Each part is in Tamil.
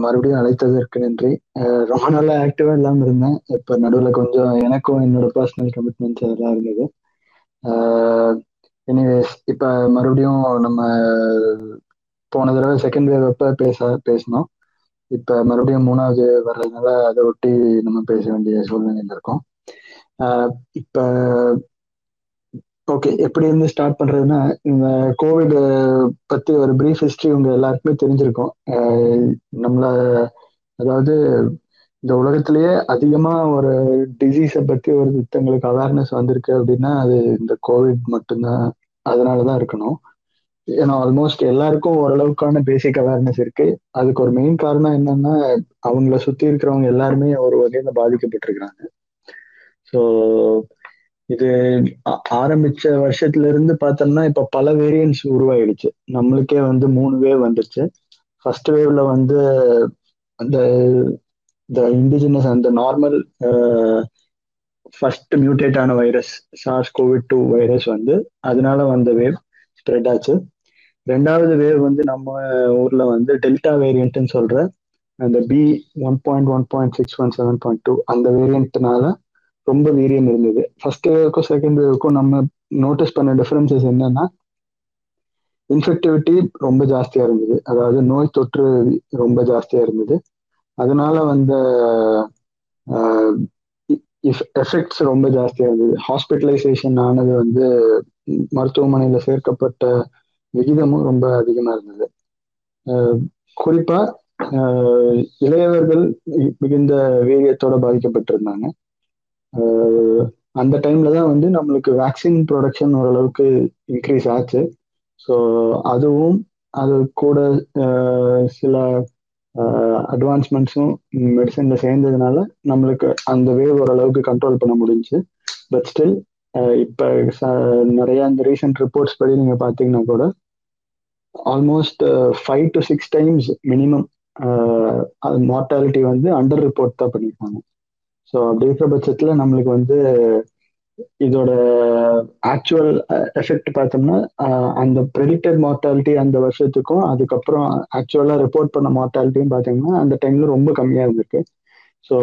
மறுபடியும் அழைத்ததற்கு நன்றி. ரொம்ப நாளா ஆக்டிவா இல்லாம இருந்தேன். இப்ப நடுவுல கொஞ்சம் எனக்கும் என்னோட பர்சனல் கமிட்மெண்ட்ஸ் அதெல்லாம் இருந்தது. எனிவேஸ் இப்ப மறுபடியும் நம்ம போன தடவை செகண்ட் வேவ் அப்ப பேச பேசினோம். இப்ப மறுபடியும் மூணாவது வர்றதுனால அதை ஒட்டி நம்ம பேச வேண்டிய சூழ்நிலையில இருக்கோம். இப்ப ஓகே எப்படி இருந்து ஸ்டார்ட் பண்றதுன்னா இந்த கோவிட் பத்தி ஒரு பிரீஃப் ஹிஸ்டரி உங்க எல்லாருக்குமே தெரிஞ்சிருக்கும். நம்மள அதாவது இந்த உலகத்திலேயே அதிகமா ஒரு டிசீஸை பத்தி ஒரு திட்டங்களுக்கு அவேர்னஸ் வந்திருக்கு அப்படின்னா அது இந்த கோவிட் மட்டும்தான். அதனாலதான் இருக்கணும். ஏன்னா ஆல்மோஸ்ட் எல்லாருக்கும் ஓரளவுக்கான பேசிக் அவேர்னஸ் இருக்கு. அதுக்கு ஒரு மெயின் காரணம் என்னன்னா அவங்கள சுத்தி இருக்கிறவங்க எல்லாருமே ஒரு வகையில பாதிக்கப்பட்டிருக்கிறாங்க. ஸோ இது ஆரம்பிச்ச வருஷத்துல இருந்து பார்த்தோம்னா இப்ப பல வேரியன்ஸ் உருவாயிடுச்சு. நம்மளுக்கே வந்து மூணு வேவ் வந்துருச்சு ஃபர்ஸ்ட் வேவ்ல வந்து அந்த இந்த இண்டிஜினஸ் அந்த நார்மல் ஃபர்ஸ்ட் மியூட்டேட் ஆன virus SARS Covid two virus வந்து அதனால வந்த வேவ் ஸ்ப்ரெட் ஆச்சு. ரெண்டாவது வேவ் வந்து நம்ம ஊர்ல வந்து டெல்டா வேரியன்ட்னு சொல்ற அந்த B one point one point six one seven point two அந்த வேரியன்ட்னால ரொம்ப வீரியம் இருந்தது. ஃபர்ஸ்ட் வேவுக்கும் செகண்ட் வேவுக்கும் நம்ம நோட்டீஸ் பண்ண டிஃபரன்சஸ் என்னன்னா இன்ஃபெக்டிவிட்டி ரொம்ப ஜாஸ்தியா இருந்தது. அதாவது நோய் தொற்று ரொம்ப ஜாஸ்தியா இருந்தது. அதனால வந்த எஃபெக்ட்ஸ் ரொம்ப ஜாஸ்தியா இருந்தது. ஹாஸ்பிட்டலைசேஷன் ஆனது வந்து மருத்துவமனையில சேர்க்கப்பட்ட விகிதமும் ரொம்ப அதிகமா இருந்தது. குறிப்பா இளையவர்கள் மிகுந்த வீரியத்தோட பாதிக்கப்பட்டிருந்தாங்க. அந்த டைம்ல தான் வந்து நம்மளுக்கு வேக்சின் ப்ரொடக்ஷன் ஓரளவுக்கு இன்க்ரீஸ் ஆச்சு. ஸோ அதுவும் அது கூட சில அட்வான்ஸ்மெண்ட்ஸும் மெடிசன்ல சேர்ந்ததுனால நம்மளுக்கு அந்த வேவ் ஓரளவுக்கு கண்ட்ரோல் பண்ண முடிஞ்சு. பட் ஸ்டில் இப்போ நிறைய இந்த ரீசெண்ட் ரிப்போர்ட்ஸ் படி நீங்கள் பார்த்தீங்கன்னா கூட almost five to six times minimum mortality வந்து அண்டர் ரிப்போர்ட் தான் பண்ணியிருக்காங்க. ஸோ அப்படி இருக்கிற பட்சத்தில் நம்மளுக்கு வந்து இதோட ஆக்சுவல் எஃபெக்ட் பார்த்தோம்னா அந்த ப்ரெடிக்டட் மார்டாலிட்டி அந்த வருஷத்துக்கும் அதுக்கப்புறம் ஆக்சுவலாக ரிப்போர்ட் பண்ண மார்டாலிட்டியும் பார்த்தீங்கன்னா அந்த டைம்ல ரொம்ப கம்மியாக இருந்திருக்கு. ஸோ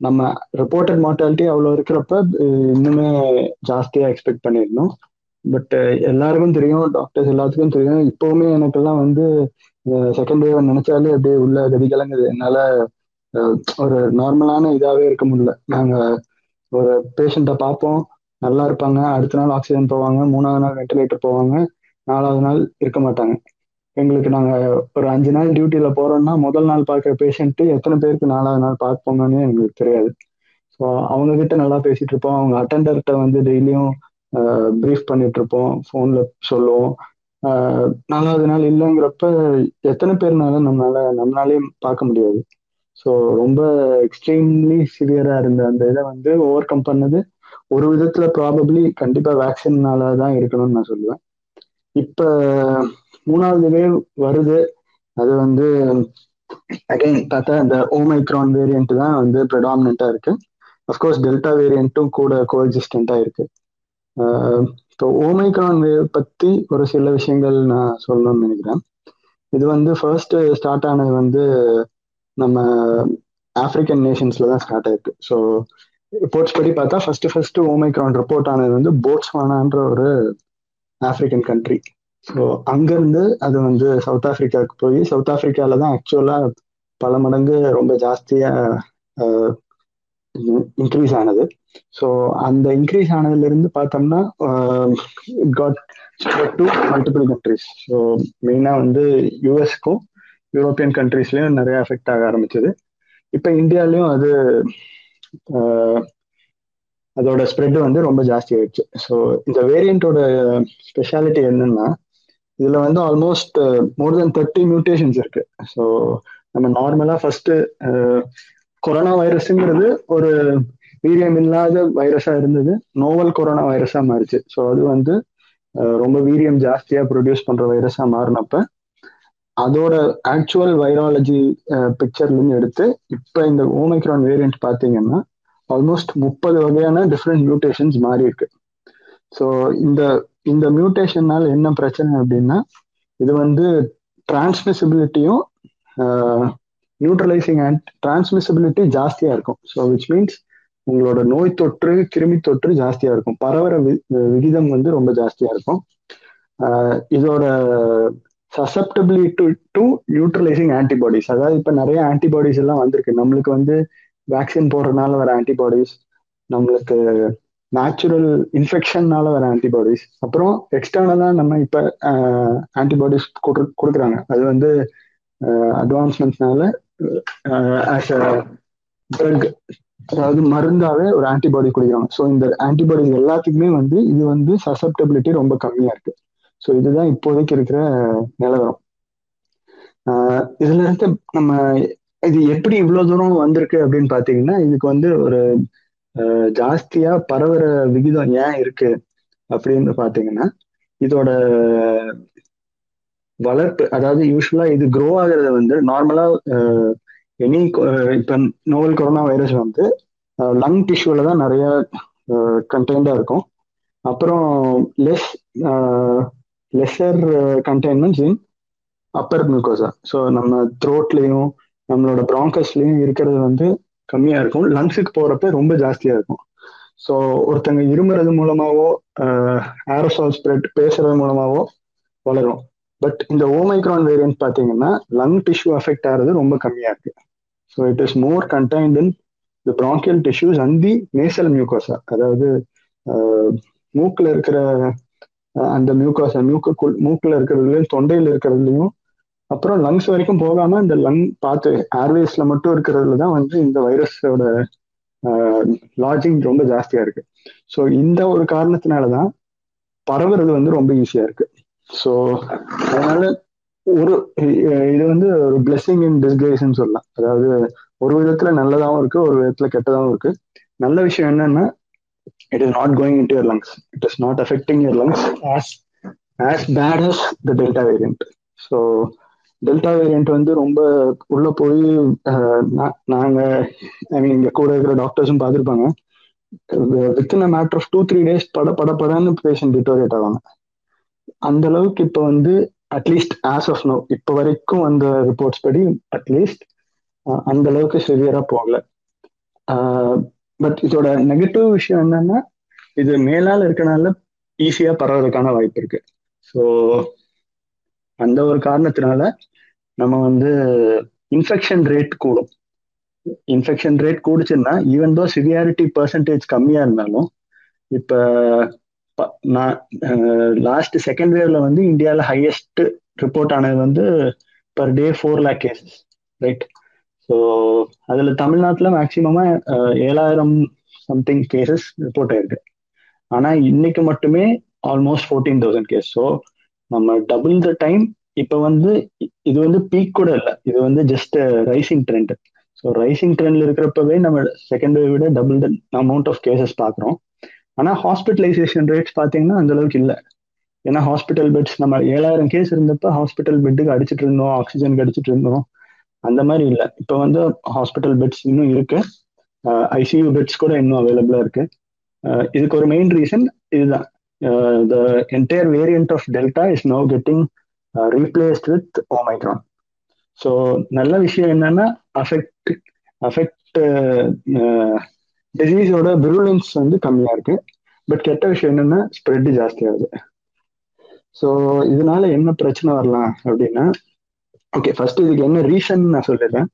நம்ம ரிப்போர்ட்டட் மார்டாலிட்டி அவ்வளோ இருக்கிறப்ப இன்னுமே ஜாஸ்தியாக எக்ஸ்பெக்ட் பண்ணியிருந்தோம். பட் எல்லாருக்கும் தெரியும் டாக்டர்ஸ் எல்லாத்துக்கும் தெரியும். இப்போவுமே எனக்கெல்லாம் வந்து செகண்ட் வேவ் நினைச்சாலே அப்படியே உள்ள கதி கலங்குது என்னால் ஒரு நார்மலான இதாகவே இருக்க முடியல. நாங்கள் ஒரு பேஷண்ட்டை பார்ப்போம். நல்லா இருப்பாங்க. அடுத்த நாள் ஆக்சிஜன் போவாங்க. மூணாவது நாள் வெண்டிலேட்டர் போவாங்க. நாலாவது நாள் இருக்க மாட்டாங்க. எங்களுக்கு நாங்கள் ஒரு அஞ்சு நாள் டியூட்டியில் போகிறோம்னா முதல் நாள் பார்க்குற பேஷண்ட்டு எத்தனை பேருக்கு நாலாவது நாள் பார்ப்போங்கன்னு எங்களுக்கு தெரியாது. ஸோ அவங்க கிட்ட நல்லா பேசிட்டு இருப்போம். அவங்க அட்டண்டர்கிட்ட வந்து டெய்லியும் ப்ரீஃப் பண்ணிட்டு இருப்போம். ஃபோனில் சொல்லுவோம். நாலாவது நாள் இல்லைங்கிறப்ப எத்தனை பேர்னாலும் நம்மளால நம்மளாலேயும் பார்க்க முடியாது. ஸோ ரொம்ப எக்ஸ்ட்ரீம்லி சிவியராக இருந்த அந்த இதை வந்து ஓவர் கம் பண்ணது ஒரு விதத்துல ப்ராபப்ளி கண்டிப்பா வேக்சின்னால தான் இருக்கணும்னு நான் சொல்லுவேன். இப்ப மூணாவது வேவ் வருது. அது வந்து அகைன் பார்த்தா இந்த ஓமைக்ரான் வேரியன்ட் தான் வந்து ப்ரெடாமினா இருக்கு. அஃப்கோர்ஸ் டெல்டா வேரியண்ட்டும் கூட கோஎக்ஸிஸ்டண்டா இருக்கு. இப்போ ஓமைக்ரான் வேவ் பத்தி ஒரு சில விஷயங்கள் நான் சொல்லணும்னு நினைக்கிறேன். இது வந்து ஃபர்ஸ்ட் ஸ்டார்ட் ஆனது வந்து நம்ம ஆப்பிரிக்கன் நேஷன்ஸ்ல தான் ஸ்டார்ட் ஆயிருக்கு. ஸோ ரிப்போர்ட்ஸ் படி பார்த்தா ஃபர்ஸ்ட் ஃபர்ஸ்ட் ஓமைக்ரான் ரிப்போர்ட் ஆனது வந்து போட்ஸ்வானான்ற ஒரு ஆப்பிரிக்கன் கண்ட்ரி ஸோ அங்கேருந்து அது வந்து சவுத் ஆஃப்ரிக்காவுக்கு போய் சவுத் ஆப்பிரிக்கால தான் ஆக்சுவலாக பல மடங்கு ரொம்ப ஜாஸ்தியாக இன்க்ரீஸ் ஆனது. ஸோ அந்த இன்க்ரீஸ் ஆனதுலேருந்து பார்த்தோம்னா got to multiple countries so மெயினாக வந்து யூஎஸ்க்கும் யூரோப்பியன் கண்ட்ரீஸ்லயும் நிறைய எஃபெக்ட் ஆக ஆரம்பிச்சது. இப்போ இந்தியாலையும் அது அதோட ஸ்ப்ரெட் வந்து ரொம்ப ஜாஸ்தி ஆயிடுச்சு. ஸோ இந்த வேரியண்டோட ஸ்பெஷாலிட்டி என்னன்னா இதுல வந்து almost more then thirty mutations இருக்கு. ஸோ நம்ம நார்மலா ஃபர்ஸ்ட் கொரோனா வைரஸ்ங்கிறது ஒரு வீரியம் இல்லாத வைரஸா இருந்தது. நோவல் கொரோனா வைரஸா மாறிச்சு. ஸோ அது வந்து ரொம்ப வீரியம் ஜாஸ்தியா ப்ரொடியூஸ் பண்ற வைரஸா மாறினப்ப அதோட ஆக்சுவல் வைராலஜி பிக்சர்லேருந்து எடுத்து இப்போ இந்த ஓமைக்ரான் வேரியன்ட் பார்த்தீங்கன்னா ஆல்மோஸ்ட் முப்பது வகையான டிஃப்ரெண்ட் மியூட்டேஷன்ஸ் மாறி இருக்கு. ஸோ இந்த இந்த மியூட்டேஷன்னால் என்ன பிரச்சனை அப்படின்னா இது வந்து டிரான்ஸ்மிசிபிலிட்டியும் நியூட்ரலைசிங் அண்ட் டிரான்ஸ்மிசிபிலிட்டி ஜாஸ்தியாக இருக்கும். ஸோ விச் மீன்ஸ் உங்களோட நோய் தொற்று கிருமி தொற்று ஜாஸ்தியாக இருக்கும். பரவற விகிதம் வந்து ரொம்ப ஜாஸ்தியாக இருக்கும். இதோட சசப்டபிலிட்டி டு நியூட்ரலைசிங் ஆன்டிபாடிஸ் அதாவது இப்போ நிறைய ஆன்டிபாடிஸ் எல்லாம் வந்திருக்கு. நம்மளுக்கு வந்து வேக்சின் போடுறதுனால வர ஆன்டிபாடிஸ் நம்மளுக்கு நேச்சுரல் இன்ஃபெக்ஷன்னால வர ஆன்டிபாடிஸ் அப்புறம் எக்ஸ்டர்னலாக நம்ம இப்போ ஆன்டிபாடிஸ் கொடுக்குறாங்க. அது வந்து அட்வான்ஸ்மெண்ட்ஸ்னால ஆஸ் அ ட்ரக் அதாவது மருந்தாவே ஒரு ஆன்டிபாடி குடிக்கிறாங்க. ஸோ இந்த ஆன்டிபாடிஸ் எல்லாத்துக்குமே வந்து இது வந்து சசப்டபிலிட்டி ரொம்ப கம்மியா இருக்கு. ஸோ இதுதான் இப்போதைக்கு இருக்கிற நிலவரம். இதுல இருந்து நம்ம இது எப்படி இவ்வளவு தூரம் வந்திருக்கு அப்படின்னு பாத்தீங்கன்னா இதுக்கு வந்து ஒரு ஜாஸ்தியா பரவுற விகிதம் ஏன் இருக்கு அப்படின்னு பாத்தீங்கன்னா இதோட வளர்ப்பு அதாவது யூஸ்வலா இது க்ரோ ஆகுறது வந்து நார்மலா எனி இப்ப நோவல் கொரோனா வைரஸ் வந்து லங் டிஷ்யூல தான் நிறைய கண்டெய்ண்டா இருக்கும். அப்புறம் less lesser containments in upper mucosa so நம்ம த்ரோட்லேயும் நம்மளோட ப்ராங்கஸ்லையும் இருக்கிறது வந்து கம்மியாக இருக்கும். லங்ஸுக்கு போகிறப்ப ரொம்ப ஜாஸ்தியாக இருக்கும். ஸோ ஒருத்தங்க இருமுறது மூலமாகவோ ஏரோசால் ஸ்ப்ரெட் பேசுறது மூலமாகவோ வளரும். பட் இந்த ஓமைக்ரான் வேரியன்ட் பார்த்தீங்கன்னா லங் டிஷ்யூ அஃபெக்ட் ஆகிறது ரொம்ப கம்மியாக இருக்கு. So it is more contained in the bronchial tissues and the nasal mucosa அதாவது uh, மூக்கில் இருக்கிற அந்த மியூகாசா மியூக்குள் மூக்கில் இருக்கிறதுலையும் தொண்டையில் இருக்கிறதுலையும் அப்புறம் லங்ஸ் வரைக்கும் போகாம இந்த லங் பார்த்து ஏர்வேஸ்ல மட்டும் இருக்கிறதுல தான் வந்து இந்த வைரஸோட லாஜிங் ரொம்ப ஜாஸ்தியா இருக்கு. ஸோ இந்த ஒரு காரணத்தினால தான் பரவுறது வந்து ரொம்ப ஈஸியா இருக்கு. ஸோ அதனால ஒரு இது வந்து ஒரு பிளெஸிங் இன் டிஸ்கிரேஸ்ன்னு சொல்லலாம். அதாவது ஒரு விதத்துல நல்லதாகவும் இருக்கு ஒரு விதத்துல கெட்டதாகவும் இருக்கு. நல்ல விஷயம் என்னன்னா it is not going into your lungs. It is not affecting your lungs as as bad as the delta variant. So delta variant வந்து ரொம்ப உள்ள போய் நாங்க ஐ மீன் இங்க கூட இருக்கிற டாக்டர்ஸும் பார்த்துருப்பாங்க within a matter of two three days பட பட படன்னு பேஷண்ட் டிட்டோரேட் ஆவாங்க அந்த அளவுக்கு இப்போ வந்து அட்லீஸ்ட் ஆஸ் ஆஃப் நோ இப்போ வரைக்கும் அந்த ரிப்போர்ட்ஸ் படி அட்லீஸ்ட் அந்த அளவுக்கு சிவியரா போகல பட் இதோட நெகட்டிவ் விஷயம் என்னன்னா இது மேலால் இருக்கனால ஈஸியா பரவறதுக்கான வாய்ப்பு இருக்கு. ஸோ அந்த ஒரு காரணத்தினால நம்ம வந்து இன்ஃபெக்ஷன் ரேட் கூடும். இன்ஃபெக்ஷன் ரேட் கூடுச்சுன்னா ஈவன் தோ சிவியாரிட்டி பர்சன்டேஜ் கம்மியா இருந்தாலும் இப்ப நான் லாஸ்ட் செகண்ட் வேவ்ல வந்து இந்தியாவில் ஹையஸ்ட் ரிப்போர்ட் ஆனது வந்து per day four lakh cases right so அதில் தமிழ்நாட்டில் மேக்சிமமாக ஏழாயிரம் சம்திங் கேசஸ் ரிப்போர்ட் ஆயிருக்கு. ஆனால் இன்னைக்கு மட்டுமே almost fourteen thousand case so நம்ம டபுள் த டைம் இப்போ வந்து இது வந்து பீக் கூட இல்லை. இது வந்து just rising trend so rising ட்ரெண்ட்ல இருக்கிறப்பவே நம்ம செகண்ட் வேவ் விட double the amount of cases பார்க்குறோம். ஆனால் ஹாஸ்பிட்டலைசேஷன் ரேட்ஸ் பார்த்தீங்கன்னா அந்த அளவுக்கு இல்லை. ஏன்னா ஹாஸ்பிட்டல் பெட்ஸ் நம்ம ஏழாயிரம் கேஸ் இருந்தப்ப ஹாஸ்பிட்டல் பெட்டுக்கு அடிச்சிட்டு இருந்தோம் ஆக்சிஜனுக்கு அடிச்சிட்டு இருந்தோம். அந்த மாதிரி இல்லை. இப்போ வந்து ஹாஸ்பிட்டல் பெட்ஸ் இன்னும் இருக்கு. ஐசியூ பெட்ஸ் கூட இன்னும் அவைலபிளா இருக்கு. இதுக்கு ஒரு மெயின் ரீசன் இதுதான். The entire variant of delta is no getting replaced with Omicron so நல்ல விஷயம் என்னன்னா அஃபெக்ட் அஃபெக்ட் டிசீஸோட விருலன்ஸ் வந்து கம்மியா இருக்கு. பட் கெட்ட விஷயம் என்னன்னா ஸ்ப்ரெட் ஜாஸ்தி ஆகுது. ஸோ இதனால என்ன பிரச்சனை வரலாம் அப்படின்னா ஓகே ஃபர்ஸ்ட் இதுக்கு என்ன ரீசன் நான் சொல்லிடுறேன்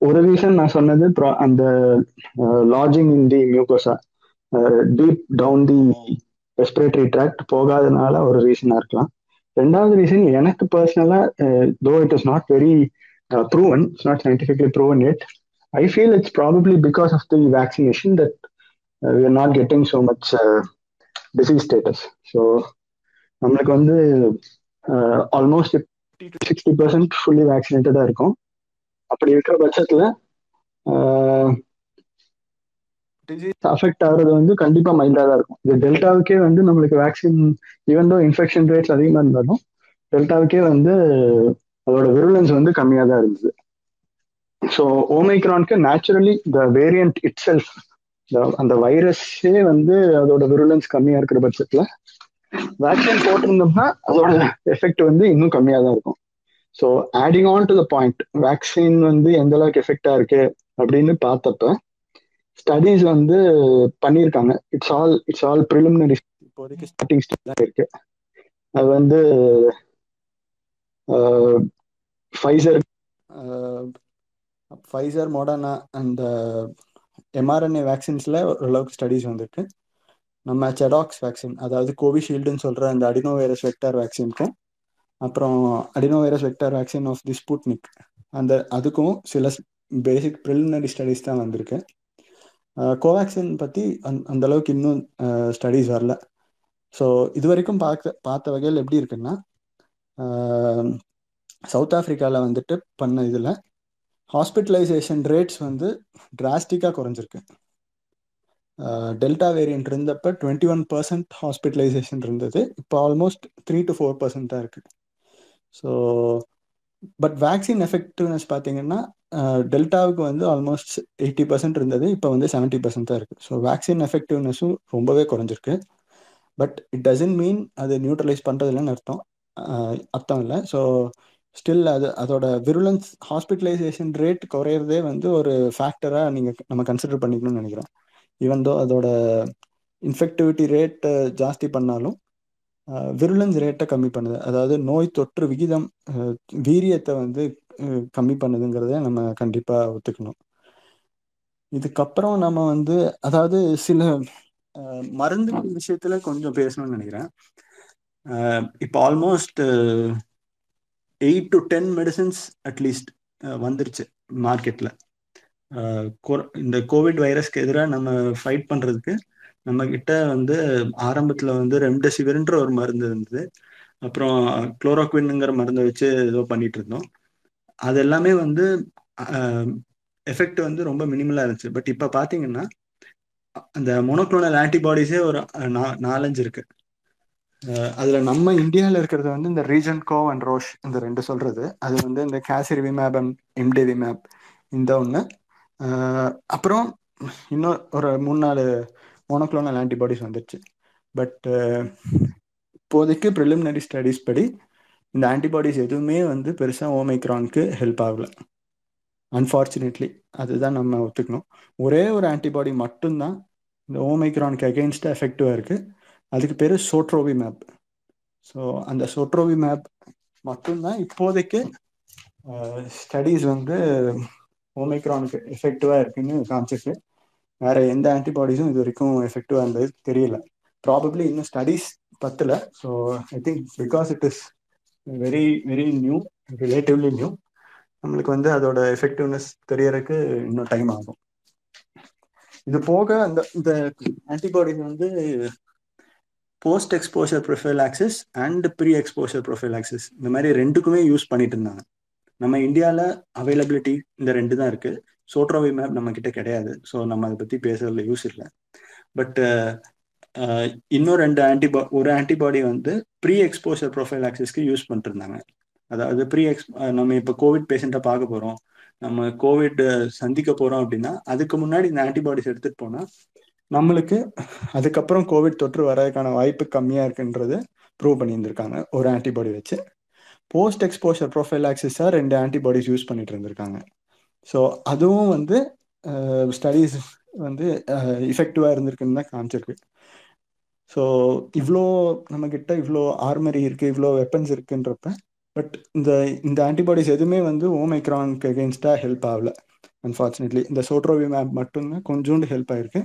ஒரு ரீசன் நான் சொன்னது அந்த lodging in the mucosa deep down the respiratory tract போகாதனால ஒரு ரீசனாக இருக்கலாம். ரெண்டாவது ரீசன் எனக்கு பர்சனலாக though it is not very proven it's not scientifically proven it I feel it's probably because of the vaccination that we are not getting so much disease status so நம்மளுக்கு வந்து almost fifty to sixty percent fully வேக்சினேட்டடாக இருக்கும். அப்படி இருக்கிற பட்சத்தில் டிசீஸ் அஃபெக்ட் ஆகுறது வந்து கண்டிப்பாக மைல்டாக தான் இருக்கும். இது டெல்டாவுக்கே வந்து நம்மளுக்கு vaccine even though infection rates அதிகமாக இருந்தாலும் டெல்டாவுக்கே வந்து அதோட விருலன்ஸ் வந்து கம்மியாக தான் இருந்தது. ஸோ ஓமைக்ரான்க்கு naturally the variant itself அந்த வைரஸே வந்து அதோட விருலன்ஸ் கம்மியாக இருக்கிற பட்சத்தில் வேக்சின் போட்டிருந்தோம்னா அதோட எஃபெக்ட் வந்து இன்னும் கம்மியாக தான் இருக்கும். So adding on to the point vaccine வந்து எந்த அளவுக்கு எஃபெக்டா இருக்கு அப்படின்னு பார்த்தப்ப ஸ்டடீஸ் வந்து பண்ணியிருக்காங்க. It's all it's all preliminary இப்போதைக்கு ஸ்டார்டிங் ஸ்டேஜ் தான் இருக்கு. அது வந்து ஃபைசர் ஃபைசர் மாடர்னா அந்த எம்ஆர்என்ஏ வேக்சின்ஸில் ஓரளவுக்கு ஸ்டடீஸ் வந்திருக்கு. நம்ம செடாக்ஸ் வேக்சின் அதாவது கோவிஷீல்டுன்னு சொல்கிற அந்த அடினோ வைரஸ் வெக்டார் வேக்சின்க்கும் அப்புறம் adeno virus vector vaccine of the Sputnik அந்த அதுக்கும் சில பேசிக் ப்ரிலிமினரி ஸ்டடீஸ் தான் வந்திருக்கு. கோவேக்சின் பற்றி அந் அந்த அளவுக்கு இன்னும் ஸ்டடீஸ் வரல. ஸோ இது வரைக்கும் பார்க்க பார்த்த வகையில் எப்படி இருக்குன்னா சவுத் ஆஃப்ரிக்காவில் வந்துட்டு பண்ண இதில் ஹாஸ்பிட்டலைசேஷன் ரேட்ஸ் வந்து டிராஸ்டிக்காக குறைஞ்சிருக்கு. டெல்டா வேரியன்ட் இருந்தப்ப டுவெண்ட்டி ஒன் பர்சன்ட் ஹாஸ்பிட்டலைசேஷன் இருந்தது. இப்போ almost three to four percent தான் இருக்குது ஸோ பட் வேக்சின் எஃபெக்டிவ்னஸ் பார்த்தீங்கன்னா டெல்டாவுக்கு வந்து ஆல்மோஸ்ட் எயிட்டி பர்சன்ட் இருந்தது. இப்போ வந்து செவன்ட்டி பர்சன்ட் தான் இருக்குது ஸோ வேக்சின் எஃபெக்டிவ்னஸும் ரொம்பவே குறைஞ்சிருக்கு. பட் இட் டசன்ட் மீன் அது நியூட்ரலைஸ் பண்ணுறதுலன்னு அர்த்தம். அர்த்தம் இல்லை. ஸோ ஸ்டில் அது அதோட விருலன்ஸ் ஹாஸ்பிட்டலைசேஷன் ரேட் குறையிறதே வந்து ஒரு ஃபேக்டராக நீங்கள் நம்ம கன்சிடர் பண்ணிக்கணும்னு நினைக்கிறோம் ஈவன் தோ அதோட இன்ஃபெக்டிவிட்டி ரேட்டை ஜாஸ்தி பண்ணாலும் விருலன்ஸ் ரேட்டை கம்மி பண்ணுது. அதாவது நோய் தொற்று விகிதம் வீரியத்தை வந்து கம்மி பண்ணுதுங்கிறத நம்ம கண்டிப்பாக ஒத்துக்கணும். இதுக்கப்புறம் நம்ம வந்து அதாவது சில மருந்து விஷயத்துல கொஞ்சம் பேசணும்னு நினைக்கிறேன். இப்போ almost eight to ten medicines at least வந்துருச்சு மார்க்கெட்ல இந்த கோவிட் வைரஸ்க்கு எதிராக நம்ம ஃபைட் பண்ணுறதுக்கு நம்ம கிட்ட வந்து ஆரம்பத்தில் வந்து ரெம்டெசிவிர்ன்ற ஒரு மருந்து இருந்தது. அப்புறம் குளோரோக்வின்ங்கிற மருந்தை வச்சு ஏதோ பண்ணிட்டு இருந்தோம். அது எல்லாமே வந்து எஃபெக்ட் வந்து ரொம்ப மினிமலாக இருந்துச்சு. பட் இப்போ பார்த்தீங்கன்னா அந்த மோனோக்ளோனல் ஆன்டிபாடிஸே ஒரு நாலஞ்சு இருக்கு. அதில் நம்ம இந்தியாவில் இருக்கிறது வந்து இந்த ரீஜன் கோ அண்ட் ரோஷ் இந்த ரெண்டு சொல்றது. அது வந்து இந்த கேசிரிவிமேப் அண்ட் இம்டேவிமேப் இந்த ஒன்று அப்புறம் இன்னும் ஒரு மூணு நாலு மோனோக்ளோனல் ஆன்டிபாடிஸ் வந்துடுச்சு பட் இப்போதைக்கு ப்ரிலிமினரி ஸ்டடீஸ் படி இந்த ஆன்டிபாடிஸ் எதுவுமே வந்து பெருசாக ஓமைக்ரானுக்கு ஹெல்ப் ஆகல. அன்ஃபார்ச்சுனேட்லி அதுதான் நம்ம ஒத்துக்கணும். ஒரே ஒரு ஆன்டிபாடி மட்டும்தான் இந்த ஓமைக்ரானுக்கு அகெயின்ஸ்டாக எஃபெக்டிவாக இருக்குது அதுக்கு பேர் சோட்ரோவி மேப் ஸோ அந்த சோட்ரோவி மேப் மட்டும்தான் இப்போதைக்கு ஸ்டடீஸ் வந்து ஓமைக்ரானுக்கு எஃபெக்டிவாக இருக்குன்னு காமிச்சிருக்கு. வேற எந்த ஆன்டிபாடிஸும் இது வரைக்கும் எஃபெக்டிவாக இருந்தது தெரியல. ப்ராபப்ளி இன்னும் ஸ்டடீஸ் பத்தல. So I think because it is very very new relatively new நம்மளுக்கு வந்து அதோட எஃபெக்டிவ்னஸ் தெரியறதுக்கு இன்னும் டைம் ஆகும். இது போக அந்த இந்த ஆன்டிபாடிஸ் வந்து post exposure prophylaxis and pre exposure prophylaxis இந்த மாதிரி ரெண்டுக்குமே யூஸ் பண்ணிட்டு இருந்தாங்க. நம்ம இந்தியாவில் அவைலபிலிட்டி இந்த ரெண்டு தான் இருக்கு. சோட்ரோவி மேப் நம்ம கிட்ட கிடையாது. ஸோ நம்ம அதை பற்றி பேசுறதுல யூஸ் இல்லை. பட் இன்னும் ரெண்டு ஆன்டிபா ஒரு ஆன்டிபாடி வந்து ப்ரீ எக்ஸ்போஷர் ப்ரொஃபைல் ஆக்சிஸ்க்கு யூஸ் பண்ணிருந்தாங்க அதாவது ப்ரீ எக்ஸ் நம்ம இப்போ கோவிட் பேஷண்ட்டை பார்க்க போகிறோம் நம்ம கோவிட் சந்திக்க போகிறோம் அப்படின்னா அதுக்கு முன்னாடி இந்த ஆன்டிபாடிஸ் எடுத்துகிட்டு போனால் நம்மளுக்கு அதுக்கப்புறம் கோவிட் தொற்று வர்றதுக்கான வாய்ப்பு கம்மியாக இருக்குன்றது ப்ரூவ் பண்ணியிருந்திருக்காங்க ஒரு ஆன்டிபாடி வச்சு. போஸ்ட் எக்ஸ்போஷர் ப்ரொஃபைல் ஆக்சிஸாக ரெண்டு ஆன்டிபாடிஸ் யூஸ் பண்ணிட்டு இருந்திருக்காங்க. ஸோ அதுவும் வந்து ஸ்டடீஸ் வந்து இஃபெக்டிவாக இருந்திருக்குன்னு தான் காமிச்சிருக்கு. ஸோ இவ்வளோ நம்மக்கிட்ட இவ்வளோ ஆர்மரி இருக்குது இவ்வளோ வெப்பன்ஸ் இருக்குன்றப்ப பட் இந்த இந்த ஆன்டிபாடிஸ் எதுவுமே வந்து ஓமைக்ரானுக்கு எகென்ஸ்டாக ஹெல்ப் ஆகல அன்ஃபார்ச்சுனேட்லி இந்த சோட்ரோவி மேப் மட்டும்தான் கொஞ்சோண்டு ஹெல்ப் ஆயிருக்கு.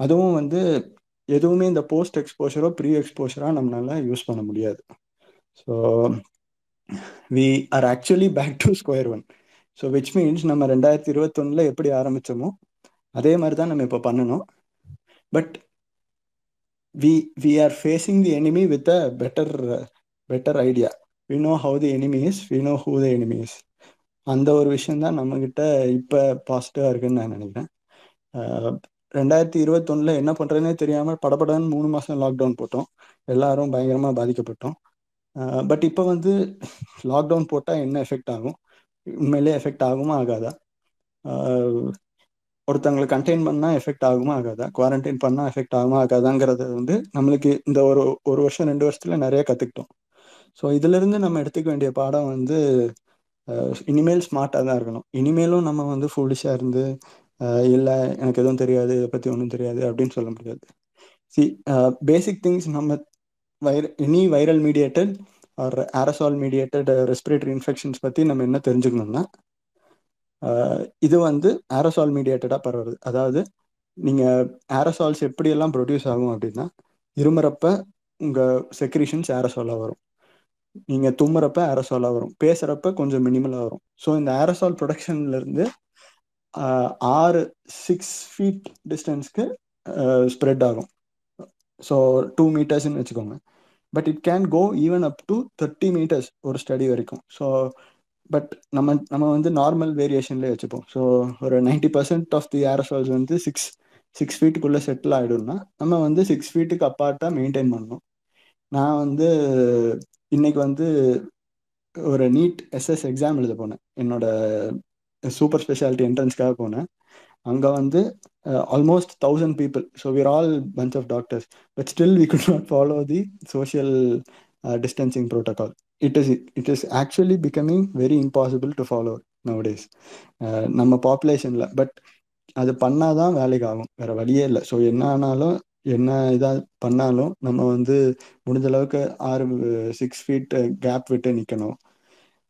அதுவும் வந்து எதுவுமே இந்த போஸ்ட் எக்ஸ்போஷரோ ப்ரீ எக்ஸ்போஷராக நம்மளால யூஸ் பண்ண முடியாது. So we are actually back to square one so which means நம்ம ரெண்டாயிரத்தி இருபத்தொன்னில் எப்படி ஆரம்பித்தோமோ அதே மாதிரி தான் நம்ம இப்போ பண்ணணும். But we we are facing the enemy with a better better idea we know how the enemy is we know who the enemy is அந்த ஒரு விஷயந்தான் நம்மக்கிட்ட இப்போ பாசிட்டிவாக இருக்குன்னு நான் நினைக்கிறேன். ரெண்டாயிரத்தி இருபத்தொன்னில் என்ன பண்ணுறதுனே தெரியாமல் படப்படன்னு மூணு மாதம் லாக்டவுன் போட்டோம். எல்லாரும் பயங்கரமாக பாதிக்கப்பட்டோம். பட் இப்போ வந்து லாக்டவுன் போட்டால் என்ன எஃபெக்ட் ஆகும்? உண்மையிலே எஃபெக்ட் ஆகுமா ஆகாதா? ஒருத்தங்களை கண்டெயின் பண்ணால் எஃபெக்ட் ஆகுமா ஆகாதா? குவாரண்டைன் பண்ணால் எஃபெக்ட் ஆகுமா ஆகாதாங்கிறத வந்து நம்மளுக்கு இந்த ஒரு ஒரு வருஷம் ரெண்டு வருஷத்துல நிறைய கற்றுக்கிட்டோம் ஸோ இதிலிருந்து நம்ம எடுத்துக்க வேண்டிய பாடம் வந்து இனிமேல் ஸ்மார்ட்டாக தான் இருக்கணும். இனிமேலும் நம்ம வந்து ஃபுல்லிஷாக இருந்து இல்லை எனக்கு எதுவும் தெரியாது இதை பற்றி ஒன்றும் தெரியாது அப்படின்னு சொல்ல முடியாது. சி பேசிக் திங்ஸ் நம்ம வைர any viral mediated or aerosol mediated respiratory infections பற்றி நம்ம என்ன தெரிஞ்சுக்கணும்னா இது வந்து ஆரசால் மீடியேட்டடாக பரவுறது. அதாவது நீங்கள் ஆரசால்ஸ் எப்படியெல்லாம் ப்ரொடியூஸ் ஆகும் அப்படின்னா இருமுறப்ப உங்கள் செக்ரிஷன்ஸ் ஆரசாலாக வரும். நீங்கள் தும்முறப்ப ஆரசாலாக வரும். பேசுகிறப்ப கொஞ்சம் மினிமலாக வரும். ஸோ இந்த ஆரசால் ப்ரொடக்ஷன்லேருந்து ஆறு சிக்ஸ் ஃபீட் டிஸ்டன்ஸ்க்கு ஸ்ப்ரெட் ஆகும். ஸோ டூ மீட்டர்ஸ்னு வச்சுக்கோங்க. But it can go even up to thirty metres ஒரு ஸ்டடி வரைக்கும். ஸோ பட் நம்ம நம்ம வந்து நார்மல் வேரியேஷன்லேயே வச்சுப்போம். ஸோ ஒரு ninety percent of the aerosols வந்து சிக்ஸ் சிக்ஸ் ஃபீட்டுக்குள்ளே செட்டில் ஆகிடும்னா நம்ம வந்து சிக்ஸ் ஃபீட்டுக்கு அப்பார்ட்டாக மெயின்டைன் பண்ணணும். நான் வந்து இன்னைக்கு வந்து ஒரு நீட் எஸ்எஸ் எக்ஸாம் எழுத போனேன். என்னோட சூப்பர் ஸ்பெஷாலிட்டி என்ட்ரன்ஸ்க்காக போனேன். அங்கே வந்து almost thousand people so we're all bunch of doctors but still we could not follow the social distancing protocol it is it is actually becoming very impossible to follow nowadays நம்ம பாப்புலேஷனில் பட் அது பண்ணாதான் வேலைக்கு ஆகும். வேற வழியே இல்லை. ஸோ என்ன ஆனாலும் என்ன இதாக பண்ணாலும் நம்ம வந்து முடிஞ்ச அளவுக்கு ஆறு சிக்ஸ் ஃபீட் கேப் விட்டு நிற்கணும்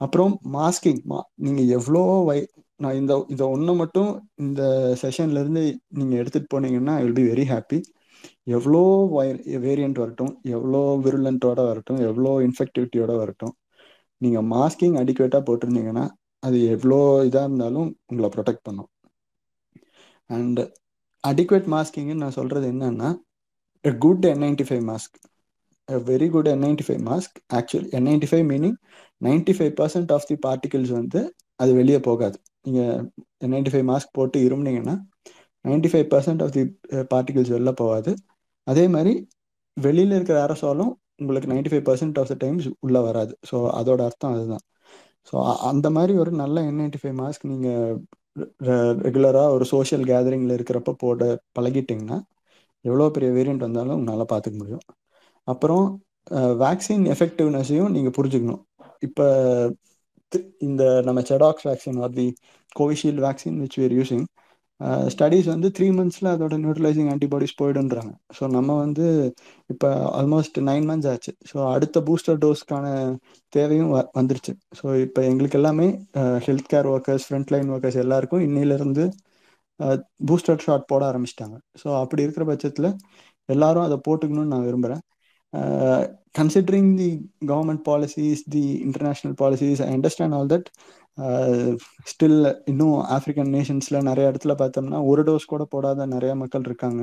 அப்புறம் மாஸ்கிங் மா நீங்கள் எவ்வளோ வை நான் இந்த இதை ஒன்று மட்டும் இந்த செஷன்லேருந்து நீங்கள் எடுத்துகிட்டு போனீங்கன்னா I will be very happy எவ்வளோ வை வேரியண்ட் வரட்டும் எவ்வளோ விருலண்ட்டோட வரட்டும் எவ்வளோ இன்ஃபெக்டிவிட்டியோட வரட்டும் நீங்கள் மாஸ்கிங் அடிக்குவேட்டாக போட்டிருந்தீங்கன்னா அது எவ்வளோ இதாக இருந்தாலும் உங்களை ப்ரொடெக்ட் பண்ணும். அண்டு அடிக்குவேட் மாஸ்கிங்னு நான் சொல்கிறது என்னன்னா a good N95 mask, a very good N95 mask, actually N95 meaning 95% of the particles வந்து அது வெளியே போகாது. நீங்கள் N95 மாஸ்க் போட்டு இருமுனீங்கன்னா ninety five percent of the particles வெளில போகாது. அதே மாதிரி வெளியில் இருக்கிற அரசாலும் உங்களுக்கு ninety five percent of the times உள்ளே வராது. ஸோ அதோட அர்த்தம் அதுதான். ஸோ அந்த மாதிரி ஒரு நல்ல என் நைன்டி ஃபைவ் மாஸ்க் நீங்கள் ரெகுலராக ஒரு சோஷியல் கேதரிங்கில் இருக்கிறப்ப போட பழகிட்டிங்கன்னா எவ்வளோ பெரிய வேரியண்ட் வந்தாலும் உங்களால் பார்த்துக்க முடியும். அப்புறம் வேக்சின் எஃபெக்டிவ்னஸையும் நீங்கள் புரிஞ்சுக்கணும். இப்போ இந்த நம்ம செடாக்ஸ் vaccine are the Covishield vaccine which we're using studies வந்து த்ரீ மந்த்ஸில் அதோட நியூட்ரலைசிங் ஆன்டிபாடிஸ் போயிடுன்றாங்க ஸோ நம்ம வந்து இப்போ ஆல்மோஸ்ட் நைன் மந்த்ஸ் ஆச்சு. ஸோ அடுத்த பூஸ்டர் டோஸ்க்கான தேவையும் வ வந்துருச்சு. ஸோ இப்போ எங்களுக்கு எல்லாமே health care workers front line workers எல்லாருக்கும் இன்னிலேருந்து பூஸ்டர் uh, ஷாட் போட ஆரம்பிச்சிட்டாங்க. ஸோ அப்படி இருக்கிற பட்சத்தில் எல்லாரும் அதை போட்டுக்கணும்னு நான் விரும்புகிறேன் uh, considering the government policies the international policies I understand all that still இன்னும் ஆஃப்ரிக்கன் நேஷன்ஸில் நிறைய இடத்துல பார்த்தோம்னா ஒரு டோஸ் கூட போடாத நிறைய மக்கள் இருக்காங்க.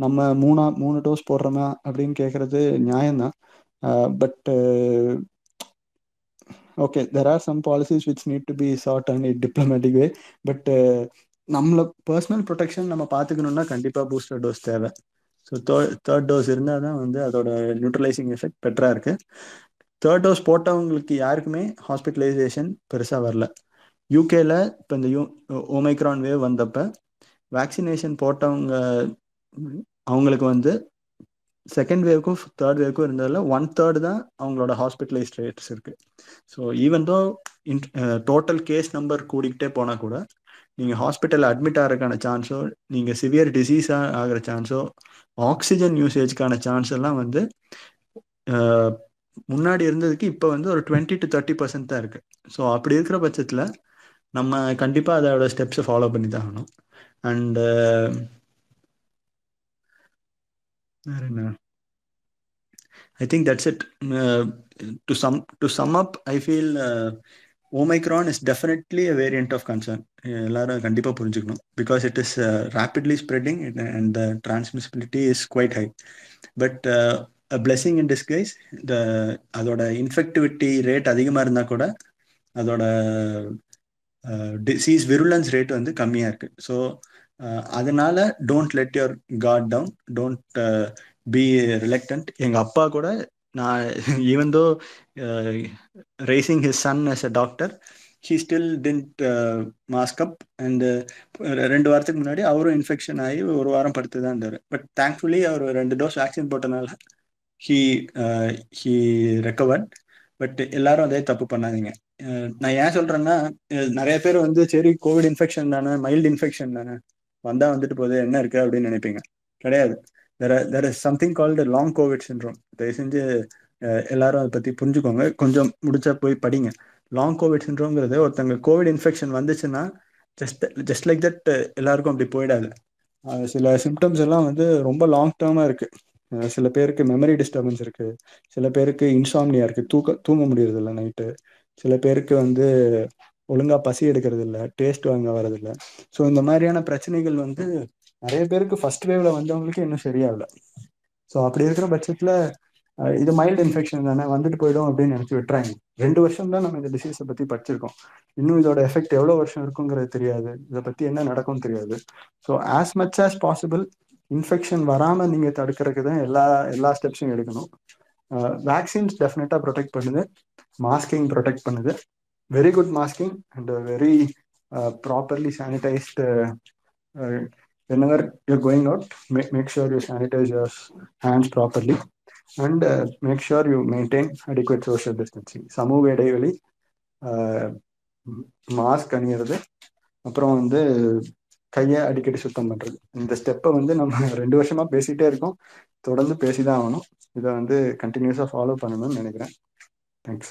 நம்ம மூணா மூணு டோஸ் போடுறோமா அப்படின்னு கேட்குறது நியாயம்தான். But okay there are some policies which need to be sort and it diplomatic way but நம்மளை பர்சனல் ப்ரொடெக்ஷன் நம்ம பார்த்துக்கணுன்னா கண்டிப்பாக பூஸ்டர் டோஸ் தேவை. ஸோ தேர்ட் தேர்ட் டோஸ் இருந்தால் தான் வந்து அதோட நியூட்ரலைசிங் எஃபெக்ட் பெட்டராக இருக்குது தேர்ட் டோஸ் போட்டவங்களுக்கு யாருக்குமே ஹாஸ்பிட்டலைசேஷன் பெருசாக வரல. யூகேல இப்போ இந்த யூ ஓமைக்ரான் வேவ் வந்தப்போ வேக்சினேஷன் போட்டவங்க அவங்களுக்கு வந்து செகண்ட் வேவ்க்கும் தேர்ட் வேவ்க்கும் இருந்ததில் ஒன் தேர்ட் தான் அவங்களோட ஹாஸ்பிட்டலைஸ்ட் ரேட்ஸ் இருக்குது so even though in total case number கூடிக்கிட்டே போனால் கூட நீங்கள் ஹாஸ்பிட்டலில் அட்மிட் ஆகிறதுக்கான சான்ஸோ நீங்கள் சிவியர் டிசீஸாக ஆகிற சான்ஸோ ஆக்சிஜன் யூசேஜ்க்கான சான்ஸ் எல்லாம் வந்து முன்னாடி இருந்ததுக்கு இப்போ வந்து ஒரு டுவெண்ட்டி டு தேர்ட்டி பர்சன்ட் தான் இருக்குது ஸோ அப்படி இருக்கிற பட்சத்தில் நம்ம கண்டிப்பாக அதோட ஸ்டெப்ஸை ஃபாலோ பண்ணி தான் ஆகணும். அண்டு வேற என்ன? I think that's it to sum to sum up I feel Omicron is definitely a variant of concern எல்லாரும் கண்டிப்பாக புரிஞ்சுக்கணும். Because it is rapidly spreading and the transmissibility is quite high but blessing in disguise the அதோட இன்ஃபெக்டிவிட்டி ரேட் அதிகமாக இருந்தால் கூட அதோட டிசீஸ் விருலன்ஸ் ரேட் வந்து கம்மியாக இருக்குது ஸோ அதனால don't let your guard down don't be reluctant எங்கள் அப்பா கூட நான் even though raising his son as a doctor he still didn't mask up ரெண்டு வாரத்துக்கு முன்னாடி அவரும் இன்ஃபெக்ஷன் ஆகி ஒரு வாரம் படுத்து தான் இருந்தார். பட் தேங்க்ஃபுல்லி அவர் ரெண்டு டோஸ் வேக்சின் போட்டனால ஹீ ஹீ ரெக்கவர்ட் பட் எல்லாரும் அதே தப்பு பண்ணாதீங்க. அஹ் நான் ஏன் சொல்றேன்னா நிறைய பேர் வந்து சரி கோவிட் இன்ஃபெக்ஷன் தானே மைல்டு இன்ஃபெக்ஷன் தானே வந்தா வந்துட்டு போகுது என்ன இருக்கு அப்படின்னு நினைப்பீங்க. கிடையாது. There there is something called long Covid syndrome தயவு செஞ்சு எல்லாரும் அதை பத்தி புரிஞ்சுக்கோங்க. கொஞ்சம் முடிச்சா போய் படிங்க. லாங் கோவிட் சின்ரோங்கிறது ஒருத்தங்க கோவிட் இன்ஃபெக்ஷன் வந்துச்சுன்னா ஜஸ்ட் ஜஸ்ட் லைக் தட் எல்லாருக்கும் அப்படி போயிடாது. சில சிம்டம்ஸ் எல்லாம் வந்து ரொம்ப லாங் டேர்மா இருக்கு. சில பேருக்கு மெமரி டிஸ்டர்பன்ஸ் இருக்கு. சில பேருக்கு இன்சாம்னியா இருக்கு. தூக்க தூங்க முடியறது இல்லை நைட்டு சில பேருக்கு வந்து ஒழுங்கா பசி எடுக்கிறது இல்லை டேஸ்ட் வாங்க வரதில்லை ஸோ இந்த மாதிரியான பிரச்சனைகள் வந்து நிறைய பேருக்கு ஃபர்ஸ்ட் வேவ்ல வந்தவங்களுக்கு இன்னும் சரியாகல. ஸோ அப்படி இருக்கிற பட்சத்தில் இது மைல்டு இன்ஃபெக்ஷன் தானே வந்துட்டு போயிடும் அப்படின்னு நினச்சி விட்டுறாங்க. ரெண்டு வருஷம் தான் நம்ம இந்த டிசீஸை பற்றி படிச்சிருக்கோம். இன்னும் இதோட எஃபெக்ட் எவ்வளோ வருஷம் இருக்குங்கிறது தெரியாது. இதை பற்றி என்ன நடக்கும்னு தெரியாது. So as much as possible infection வராமல் நீங்கள் தடுக்கிறதுக்கு தான் எல்லா எல்லா ஸ்டெப்ஸும் எடுக்கணும். வேக்சின்ஸ் டெஃபினட்டாக ப்ரொடெக்ட் பண்ணுது. மாஸ்கிங் ப்ரொடெக்ட் பண்ணுது. Very good masking and very properly sanitised whenever you're going out make, make sure you sanitize your hands properly and uh, make sure you maintain adequate social distancing. சமூக இடைவெளி uh, மாஸ்க் அணியிறது அப்புறம் வந்து கையை அடிக்கடி சுத்தம் பண்றது. இந்த ஸ்டெப்பை வந்து நம்ம ரெண்டு வருஷமா பேசிட்டே இருக்கோம். தொடர்ந்து பேசிதான் ஆகணும். இதை வந்து கண்டினியூஸா ஃபாலோ பண்ணணும்னு நினைக்கிறேன். தேங்க்ஸ்